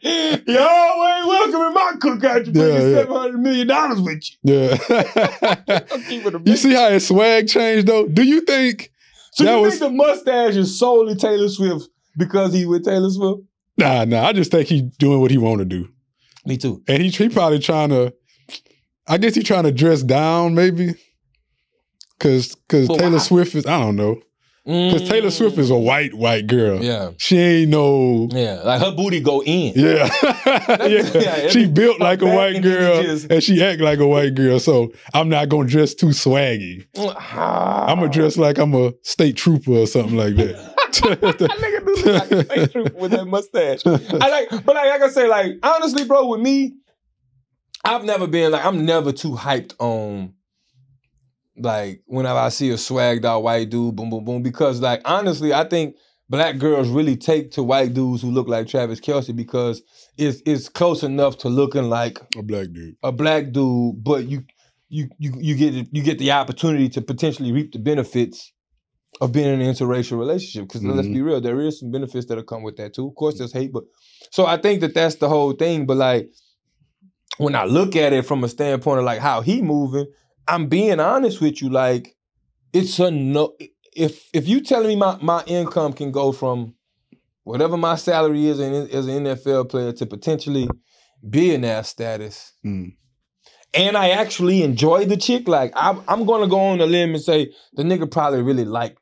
he always welcome in my cookout. You bring Yeah, yeah. seven hundred million dollars with you. yeah. I'm keeping it a you see how his swag changed though? Do you think? So that you was- think the mustache is solely Taylor Swift because he with Taylor Swift? Nah, nah. I just think he doing what he want to do, Me too. and he, he probably trying to. I guess he trying to dress down, maybe. Cause, cause But Taylor why? Swift is I don't know. Cause Taylor Swift is a white white girl. Mm. yeah, She ain't no. yeah. Like her booty go in. Yeah. yeah. Yeah, She built like a white and girl images. and she act like a white girl. So I'm not gonna dress too swaggy. I'm gonna dress like I'm a state trooper or something like that. that nigga do like a state trooper with that mustache. I like, but like, like I say, like honestly, bro, with me, I've never been like I'm never too hyped on like whenever I see a swagged out white dude, boom, boom, boom. Because like honestly, I think black girls really take to white dudes who look like Travis Kelce because it's it's close enough to looking like A black dude. a black dude, but you you you you get you get the opportunity to potentially reap the benefits of being in an interracial relationship. Because let's Mhm. be real, there is some benefits that come with that too. Of course, there's hate, but so I think that that's the whole thing. But like when I look at it from a standpoint of like how he moving, I'm being honest with you. Like it's a no. If if you telling me my my income can go from whatever my salary is in, as an NFL player to potentially billionaire status, Mm. and I actually enjoy the chick, like I'm, I'm gonna go on a limb and say the nigga probably really like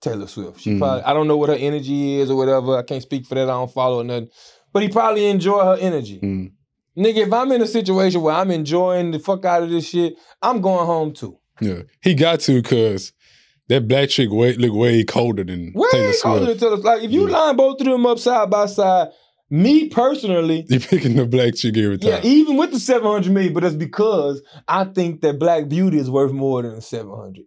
Taylor Swift. She Mhm. probably I don't know what her energy is or whatever. I can't speak for that. I don't follow her nothing. But he probably enjoy her energy. Mm. Nigga, if I'm in a situation where I'm enjoying the fuck out of this shit, I'm going home too. Yeah. He got to because that black chick way, look way colder than Way Taylor colder than Swift. Taylor Swift. Like if you Yeah. line both of them up side by side, me personally, you're picking the black chick every time. yeah, even with the 700 million, but that's because I think that Black Beauty is worth more than 700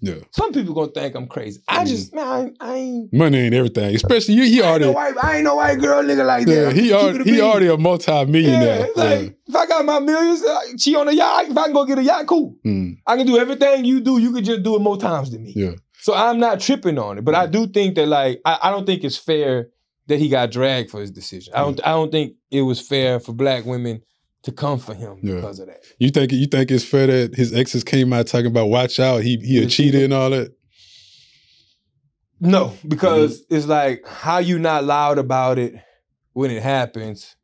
Yeah. Some people gonna think I'm crazy. I Mhm. just man, I, ain't- I ain't. Money ain't everything. Especially you, he I ain't, already no white, I ain't no white girl nigga like yeah, that. he already a he already a multi-millionaire. it's like if I got my millions, uh, she on a yacht. If I can go get a yacht, cool. Mm. I can do everything you do. You could just do it more times than me. Yeah. So I'm not tripping on it, but I do think that like I, I don't think it's fair that he got dragged for his decision. I don't I don't think it was fair for black women to come for him Yeah. because of that. You think you think it's fair that his exes came out talking about watch out, he he a cheater and all that? No, because Mm-hmm. it's like how you not loud about it when it happens,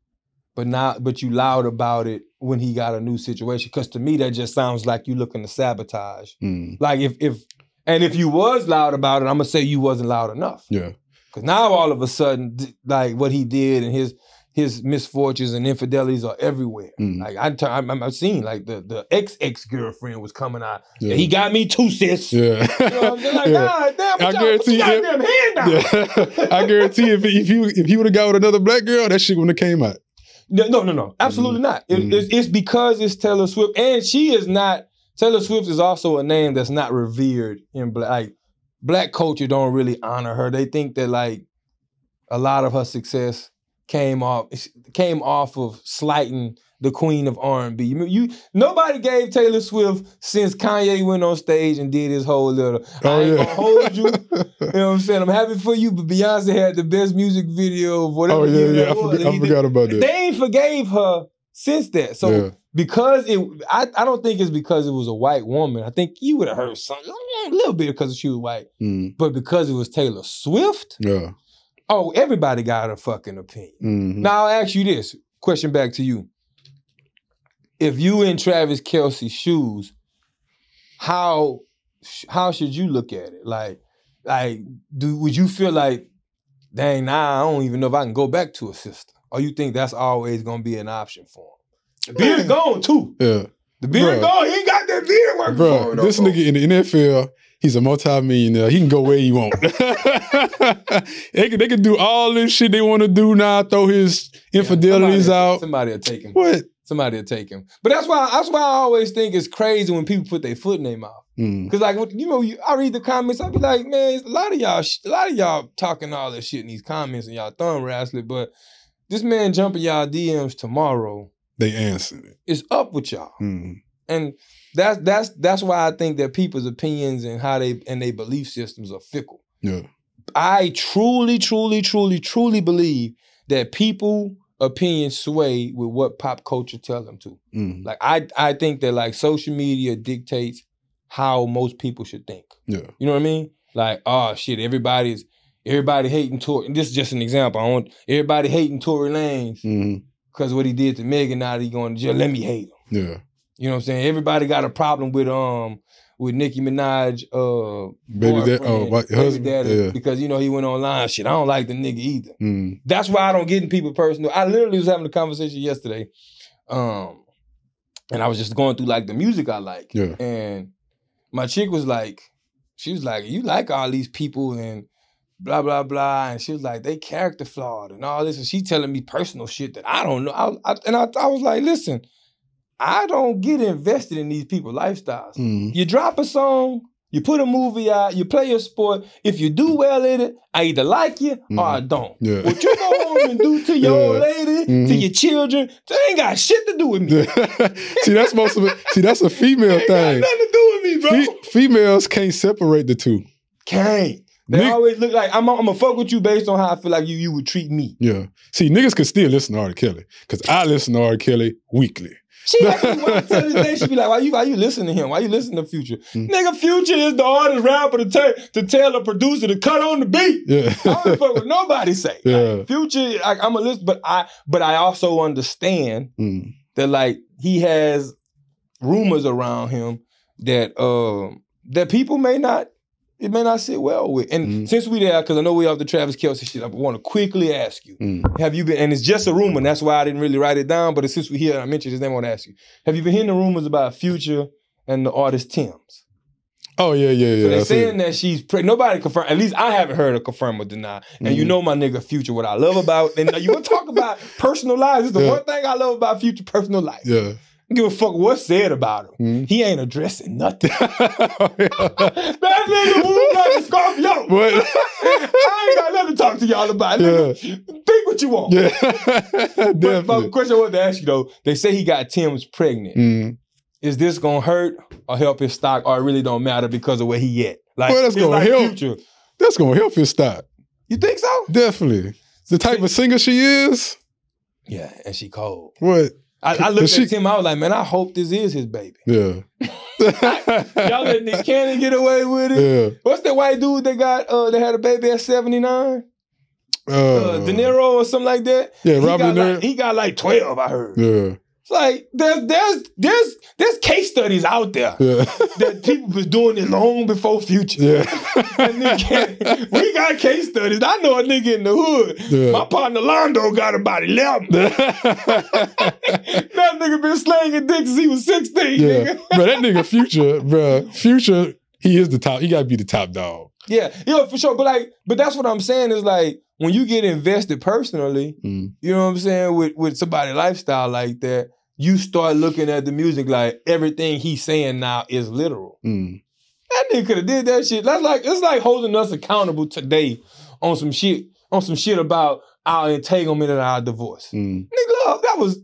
but not but you loud about it when he got a new situation. Because to me, that just sounds like you looking to sabotage. Mm. Like if if and if you was loud about it, I'm gonna say you wasn't loud enough. Yeah. Because now all of a sudden, like what he did and his his misfortunes and infidelities are everywhere. Mm. Like I, t- I'm, I'm seeing like the the ex ex girlfriend was coming out. Yeah. He got me too, sis. yeah. You know I'm? Like, Yeah. God damn, I guarantee you- goddamn hand down. Yeah. I guarantee if if he if he would have got with another black girl, that shit wouldn't have came out. No, no, no, no. Absolutely not. It- Mhm. it's, it's because it's Taylor Swift, and she is not. Taylor Swift is also a name that's not revered in black. Like black culture don't really honor her. They think that like a lot of her success came off came off of slighting the queen of R and B. You, you nobody gave Taylor Swift since Kanye went on stage and did his whole little. I Oh ain't yeah. gonna hold you. You know what I'm saying? I'm happy for you, but Beyonce had the best music video of whatever oh yeah, yeah. I, forgot, I And he did- forgot about that. they ain't forgave her since that. So yeah. because it, I, I don't think it's because it was a white woman. I think you would have heard something a little bit because she was white, Mm. but because it was Taylor Swift, Yeah. Oh, everybody got a fucking opinion. Mhm. Now I'll ask you this question back to you: If you in Travis Kelce's shoes, how how should you look at it? Like, like, do would you feel like, dang, nah, I don't even know if I can go back to a sister, or you think that's always gonna be an option for him? The beard gone too. Yeah. The beard Bruh. gone. He ain't got that beard working for Bro, him. this nigga in the NFL, he's a multi-millionaire. He can go where he want. they can they can do all this shit they want to do now. Throw his infidelities somebody, out. Somebody will take him. What? Somebody will take him. But that's why that's why I always think it's crazy when people put their foot in their mouth. Mm. Cause like you know, you, I read the comments, I be like, man, a lot of y'all, a lot of y'all talking all this shit in these comments and y'all thumb wrestling, but this man jumping y'all DMs tomorrow They answered it. it. is up with y'all, Mm. and that's that's that's why I think that people's opinions and how they and their belief systems are fickle. Yeah. I truly, truly, truly, truly believe that people opinions sway with what pop culture tell them to. Mm. Like I, I think that like social media dictates how most people should think. Yeah. You know what I mean? Like, oh shit, everybody's everybody hating Tory. And this is just an example. I want everybody hating Tory Lanez because what he did to Megan. Now that he going to jail. Let me hate him. Yeah. You know what I'm saying? Everybody got a problem with um with Nicki Minaj uh Baby dad, oh, baby husband? daddy, Yeah. because you know he went online shit. I don't like the nigga either. Mm. That's why I don't get in people personal. I literally was having a conversation yesterday, um, and I was just going through like the music I like, Yeah. and my chick was like, she was like, you like all these people and blah blah blah, and she was like, they character flawed and all this, and she telling me personal shit that I don't know. I, I, and I, I was like, listen, I don't get invested in these people's lifestyles. Mm. You drop a song, you put a movie out, you play your sport. If you do well in it, I either like you or I don't. Yeah. What you go home and do to your Yeah. old lady, to Mhm. your children, that ain't got shit to do with me. see, that's most of it. See, that's a female Ain't got thing. nothing to do with me, bro. Fe- females can't separate the two. Can't. They Nick- always look like I'm. I'm gonna fuck with you based on how I feel like you you would treat me. Yeah. See, niggas can still listen to R. Kelly because I listen to R. Kelly weekly. She actually want to this day. she'd be like, "Why you why you listen to him? Why you listen to Future? Mm. Nigga, Future is the hardest rapper, to tell to tell the producer to cut on the beat. Yeah. I don't fuck with nobody say. Like, Future, like, I'm a list, but I but I also understand Mm. that like he has rumors around him that um that people may not it may not sit well with. And Mhm. since we there, because I know we off the Travis Kelce shit, I want to quickly ask you: Mm. Have you been? And it's just a rumor, and that's why I didn't really write it down. But since we here, I mentioned his name. I want to ask you: Have you been hearing the rumors about Future and the artist Tems? Oh yeah, yeah, yeah. So they're saying that she's pregnant. Nobody confirm. At least I haven't heard her confirm or deny. And you Mhm. know my nigga Future. What I love about and you want to talk about personal lives? It's the Yeah. one thing I love about Future personal life. Yeah. Give a fuck what's said about him. Mm. He ain't addressing nothing. that nigga moved like a Scorpio. But I ain't got nothing to talk to y'all about. Nigga, Think what you want. yeah, But, definitely. question I wanted to ask you though, they say he got Tems pregnant. Mm. Is this gonna hurt or help his stock, or it really don't matter because of where he at? Like, Well, that's gonna like help. Future. That's gonna help his stock. You think so? Definitely. The type of singer she is. Yeah, and she cold. What? I, I looked She- at Tim. I was like, man, I hope this is his baby. Yeah. Y'all let Nick Cannon get away with it. Yeah. What's that white dude that got uh that had a baby at seventy nine? Uh, Uh, De Niro or something like that. Yeah, he Robert got De Niro. like, he got like twelve. I heard. Yeah. Like there's there's there's there's case studies out there Yeah. that people was doing it long before Future. yeah. We got case studies. I know a nigga in the hood. Yeah. My partner Londo got about eleven. that nigga been slanging dick since he was sixteen. yeah. But that nigga Future, bro, Future, he is the top. He gotta be the top dog. Yeah, yeah, for sure. But like, but that's what I'm saying is like when you get invested personally, Mm. you know what I'm saying, with with somebody lifestyle like that, you start looking at the music like everything he's saying now is literal. Mm. That nigga could have did that shit. That's like it's like holding us accountable today on some shit on some shit about our entanglement and our divorce. Mm. Nigga, love, that was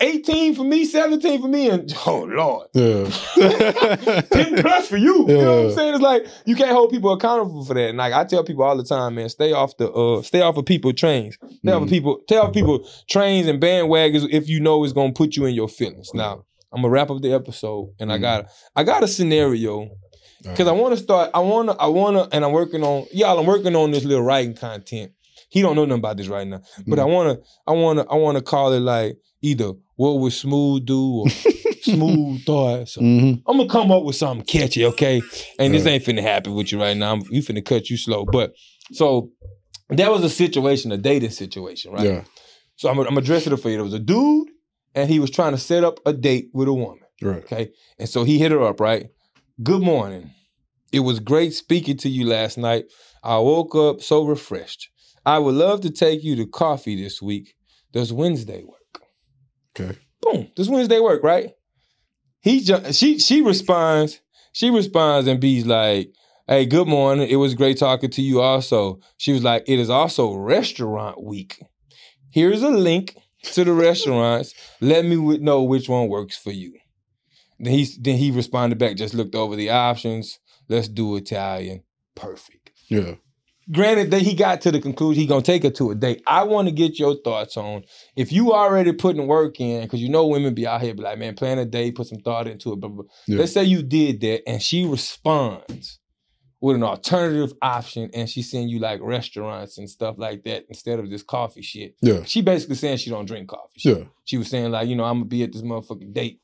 2018 for me, 17 for me, and oh lord. Yeah. 10 plus for you. You know what I'm saying? It's like you can't hold people accountable for that. And like I tell people all the time, man, stay off the uh stay off of people trains. Stay off of Mhm. people, tell people trains and bandwagons if you know it's gonna put you in your feelings. Now, I'm gonna wrap up the episode and I Mhm. got I got a scenario because I wanna start, I wanna, I wanna, and I'm working on y'all, I'm working on this little writing content. He don't know nothing about this right now. But I wanna, I wanna, I wanna call it like either what would smooth do or smooth thoughts. or- Mhm. I'm gonna come up with something catchy, okay? And this ain't finna happen with you right now. I'm, you finna cut you slow. But so that was a situation, a dating situation, right? Yeah. So I'm, I'm addressing it for you. There was a dude, and he was trying to set up a date with a woman, Right. okay? And so he hit her up, right? Good morning. It was great speaking to you last night. I woke up so refreshed. I would love to take you to coffee this week. Does Wednesday work? Okay. Boom. This Wednesday work, right? He ju- she she responds, she responds and B's like, Hey, good morning. It was great talking to you also. She was like, It is also restaurant week. Here's a link to the restaurants. Let me w- know which one works for you. Then he then he responded back, just looked over the options. Let's do Italian. Perfect. Yeah. Granted that he got to the conclusion he gonna take her to a date. I want to get your thoughts on if you already putting work in, because you know women be out here be like, man, plan a date, put some thought into it. But Yeah. let's say you did that and she responds with an alternative option and she send you like restaurants and stuff like that instead of this coffee shit. Yeah. She basically saying she don't drink coffee. She, Yeah. she was saying like, you know, I'm gonna be at this motherfucking date.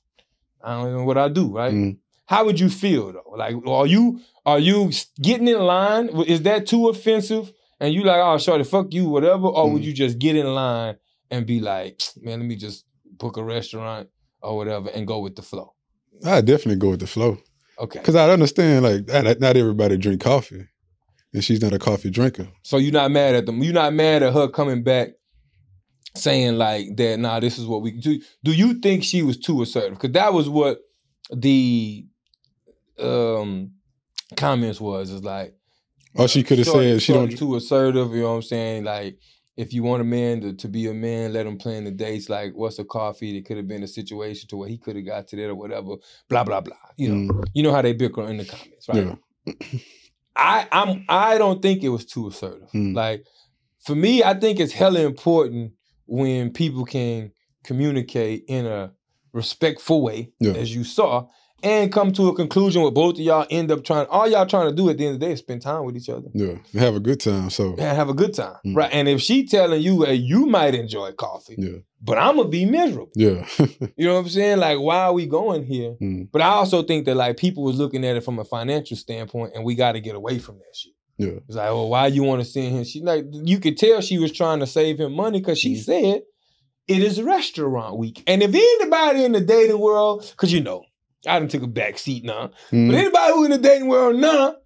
I don't know what I do, right? Mm. How would you feel though? Like, are you are you getting in line? Is that too offensive? And you like, oh, shorty, fuck you, whatever, or would Mm. you just get in line and be like, man, let me just book a restaurant or whatever and go with the flow? I definitely go with the flow Okay. because I understand like not, not everybody drink coffee, and she's not a coffee drinker. So you're not mad at them. You're not mad at her coming back saying like that. Nah, this is what we do. Do you think she was too assertive? Because that was what the um comments was. Is like, Or she could have said she don't. too assertive. You know what I'm saying? Like, if you want a man to, to be a man, let him plan the dates. Like, what's a coffee? It could have been a situation to where he could have got to that or whatever. Blah blah blah. You know, Mm, you know how they bicker in the comments, right? yeah. I I'm I don't think it was too assertive. Mm. Like for me, I think it's hella important when people can communicate in a respectful way, Yeah. as you saw, and come to a conclusion where both of y'all end up trying. All y'all trying to do at the end of the day is spend time with each other Yeah. Have a good time. So have a good time, Mm. right? And if she telling you, hey, you might enjoy coffee, yeah. but I'm gonna be miserable. Yeah. You know what I'm saying? Like, why are we going here? Mm, But I also think that like people was looking at it from a financial standpoint, and we got to get away from that shit. yeah. It's like, well, why you want to send him? She like you could tell she was trying to save him money because she Mhm. said it is restaurant week. And if anybody in the dating world, because you know, I done took a back seat now. Mm, But anybody who in the dating world now,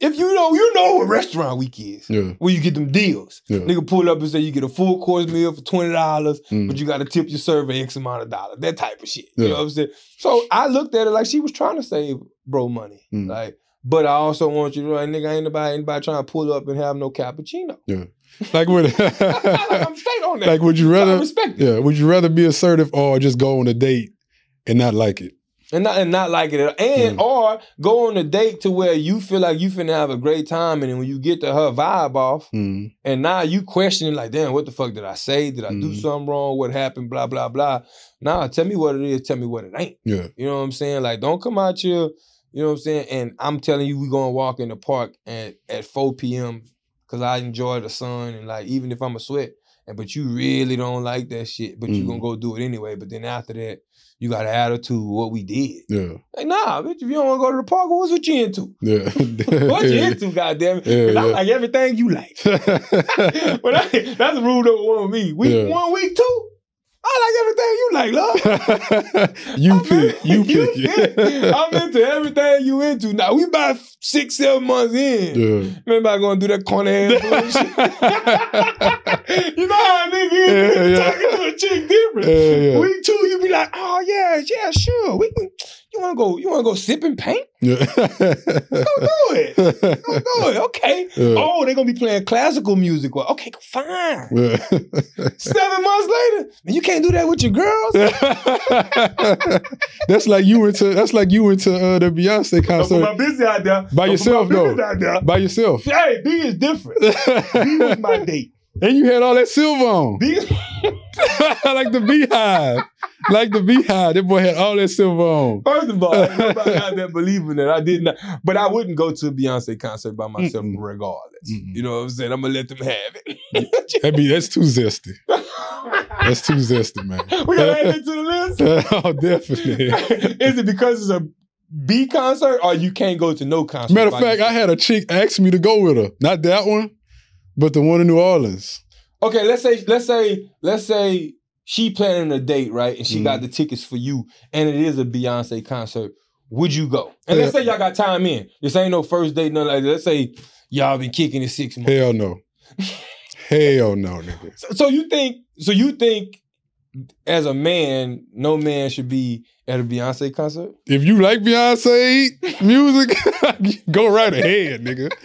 if you know, you know what restaurant week is. yeah. Where you get them deals. Yeah. Nigga pull up and say you get a full course meal for twenty dollars, Mm, but you got to tip your server X amount of dollars. That type of shit. Yeah. You know what I'm saying? So I looked at it like she was trying to save bro money. Mm. Like, but I also want you to know, like, nigga, ain't nobody, anybody trying to pull up and have no cappuccino. Yeah. Like would I'm straight on that. like would you So I rather respect it. yeah would you rather be assertive or just go on a date and not like it? And not and not like it at. And Mm. or go on a date to where you feel like you finna have a great time and then when you get to her vibe off, Mm, and now you questioning like, damn, what the fuck did I say? Did I do Mhm. something wrong? What happened? Blah, blah, blah. Nah, tell me what it is, tell me what it ain't. yeah. You know what I'm saying? Like, don't come out here, you know what I'm saying? And I'm telling you, we gonna walk in the park at, at 4 p.m. because I enjoy the sun and like even if I'm a sweat, and but you really don't like that shit, but you gonna go do it anyway. But then after that, you got an attitude to what we did. Yeah. Like, nah, bitch, if you don't wanna go to the park, what's what you into? Yeah. What you into, goddamn it? Yeah, I yeah. like everything you like. but I, that's rule number one with me. Week Yeah. one, week two, I like everything you like, love. you I'm pick. You in- pick pick. I'm into everything you into. Now we about six, seven months in. yeah. Remember I gonna do that corner ass bullshit. you know how a nigga is Yeah, yeah. talking to a chick different. Yeah, yeah. Week two, you be like, oh yeah, yeah, sure. We can you wanna go, you wanna go sip and paint? Yeah. Go do it. Go do it. Okay. Yeah. Oh, they're gonna be playing classical music. Well, okay, fine. Yeah. Seven months later, you can't do that with your girls. that's like you went to that's like you went to uh, the Beyonce Don't put my concert business out there. By yourself, though. By yourself. Hey, B is different. B was my date. And you had all that silver on. Like the Beyhive. Like the Beyhive. That boy had all that silver on. first of all, nobody out there believing that I did not. But I wouldn't go to a Beyonce concert by myself Mm-mm. regardless. Mm-mm. You know what I'm saying? I'm gonna let them have it. That be that's too zesty. That's too zesty, man. we gotta add it to the list. oh, definitely. is it because it's a B concert or you can't go to no concert? Matter of fact, I had a chick ask me to go with her. Not that one, but the one in New Orleans. okay, let's say, let's say, let's say she planning a date, right? And she Mhm. got the tickets for you, and it is a Beyonce concert. Would you go? And let's say y'all got time in. This ain't no first date, nothing like that. Let's say y'all been kicking it six months. Hell no. Hell no, nigga. So, so you think? So you think? As a man, no man should be at a Beyonce concert. If you like Beyonce music, go right ahead, nigga.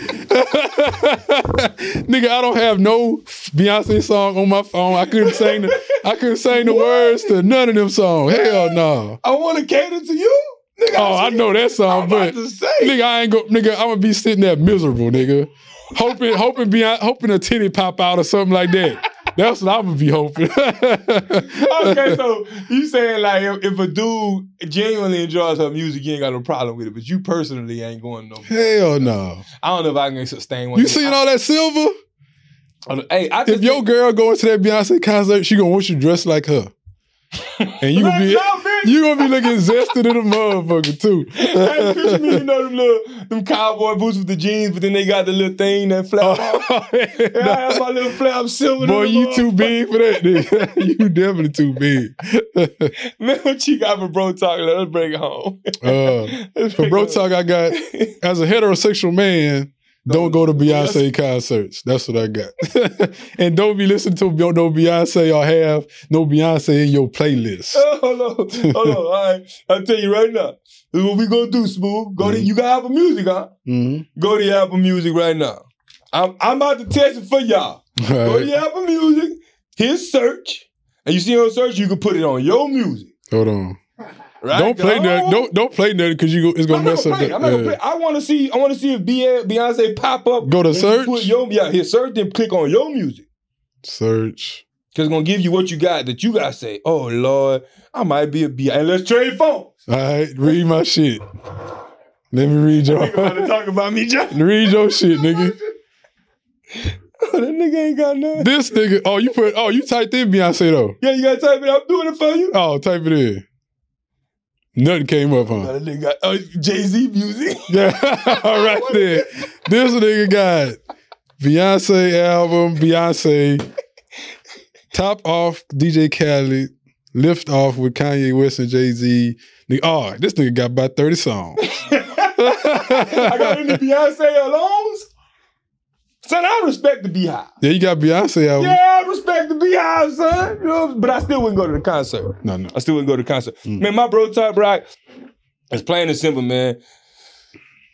nigga, I don't have no Beyonce song on my phone. I couldn't sing the I couldn't sing the words to none of them songs. Hell no. I want to cater to you, nigga. Oh, I know that I'm song, about but nigga, I ain't go nigga, I'm gonna be sitting there miserable, nigga. Hoping, hoping Beyonce, hoping a titty pop out or something like that. That's what I'm gonna be hoping. okay, so you saying like if, if a dude genuinely enjoys her music, you ain't got no problem with it, but you personally ain't going no. Hell no. I don't know if I can sustain one. You seeing all that silver? I, hey, I If your girl going to that Beyonce concert, she gonna want you dressed like her. And you gonna be. You gonna be looking zested in a motherfucker too. Hey, picture me, you know them little them cowboy boots with the jeans, but then they got the little thing that flap off. Yeah, I have my little flap silver. Boy, you too big for that, nigga. you definitely too big. Man, what you got for bro talk? Let us bring it home. Uh, for bro talk, I got as a heterosexual man, Don't go to Beyonce concerts. That's what I got. and don't be listening to no Beyonce or have no Beyonce in your playlist. Oh, hold on, hold on. All right, I'll tell you right now. This is what we gonna do, Smooth. Go to Mhm. you got Apple Music, huh? Mm-hmm. Go to Apple Music right now. I'm I'm about to test it for y'all. Go to your Apple Music, hit search, and you see on search, you can put it on your music. Hold on. Right? Don't play nothing. Don't don't play nothing because you go, it's gonna mess up. The, I'm not gonna play. I want to see. I want to see if Beyonce pop up. Go to and search? Put your yeah. Hit search. Then click on your music. search. Cause it's gonna give you what you got that you gotta say. Oh Lord, I might be a B. And let's trade phones. All right, read my shit. Let me read your wanna talk about me, John. read your shit, nigga. Oh, that nigga ain't got none. This nigga. Oh, you put. Oh, you typed in Beyonce though. Yeah, you gotta type it. I'm doing it for you. Oh, type it in. Nothing came up, huh? That nigga got uh, oh, Jay Z music. Yeah, all right there. This nigga got Beyonce album, Beyonce, top off DJ Khaled, lift off with Kanye West and Jay Z. Oh, this nigga got about 30 songs. I got any Beyonce alones. Son, I respect the Beyhive. Yeah, you got Beyonce album. Yeah, I respect the Beyhive, son. You know, but I still wouldn't go to the concert. No, no. I still wouldn't go to the concert. Mm. Man, my bro Top Rock is plain and simple, man.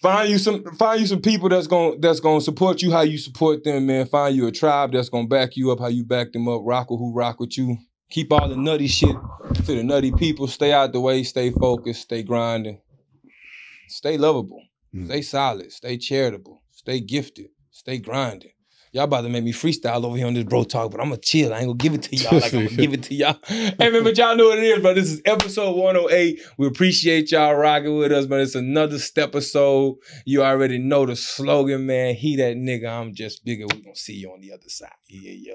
Find you some find you some people that's gonna that's gonna support you how you support them, man. Find you a tribe that's gonna back you up how you back them up. Rock with who rock with you. Keep all the nutty shit to the nutty people. Stay out the way. Stay focused. Stay grinding. Stay lovable. Mm. Stay solid. Stay charitable. Stay gifted. Stay grinding. Y'all about to make me freestyle over here on this bro talk, but I'm gonna chill. I ain't gonna give it to y'all like I'm gonna give it to y'all. Hey man, but y'all know what it is, bro. This is episode 108. We appreciate y'all rocking with us, but It's another step episode. You already know the slogan, man. He that nigga, I'm just bigger. We gonna see you on the other side. Yeah, yeah.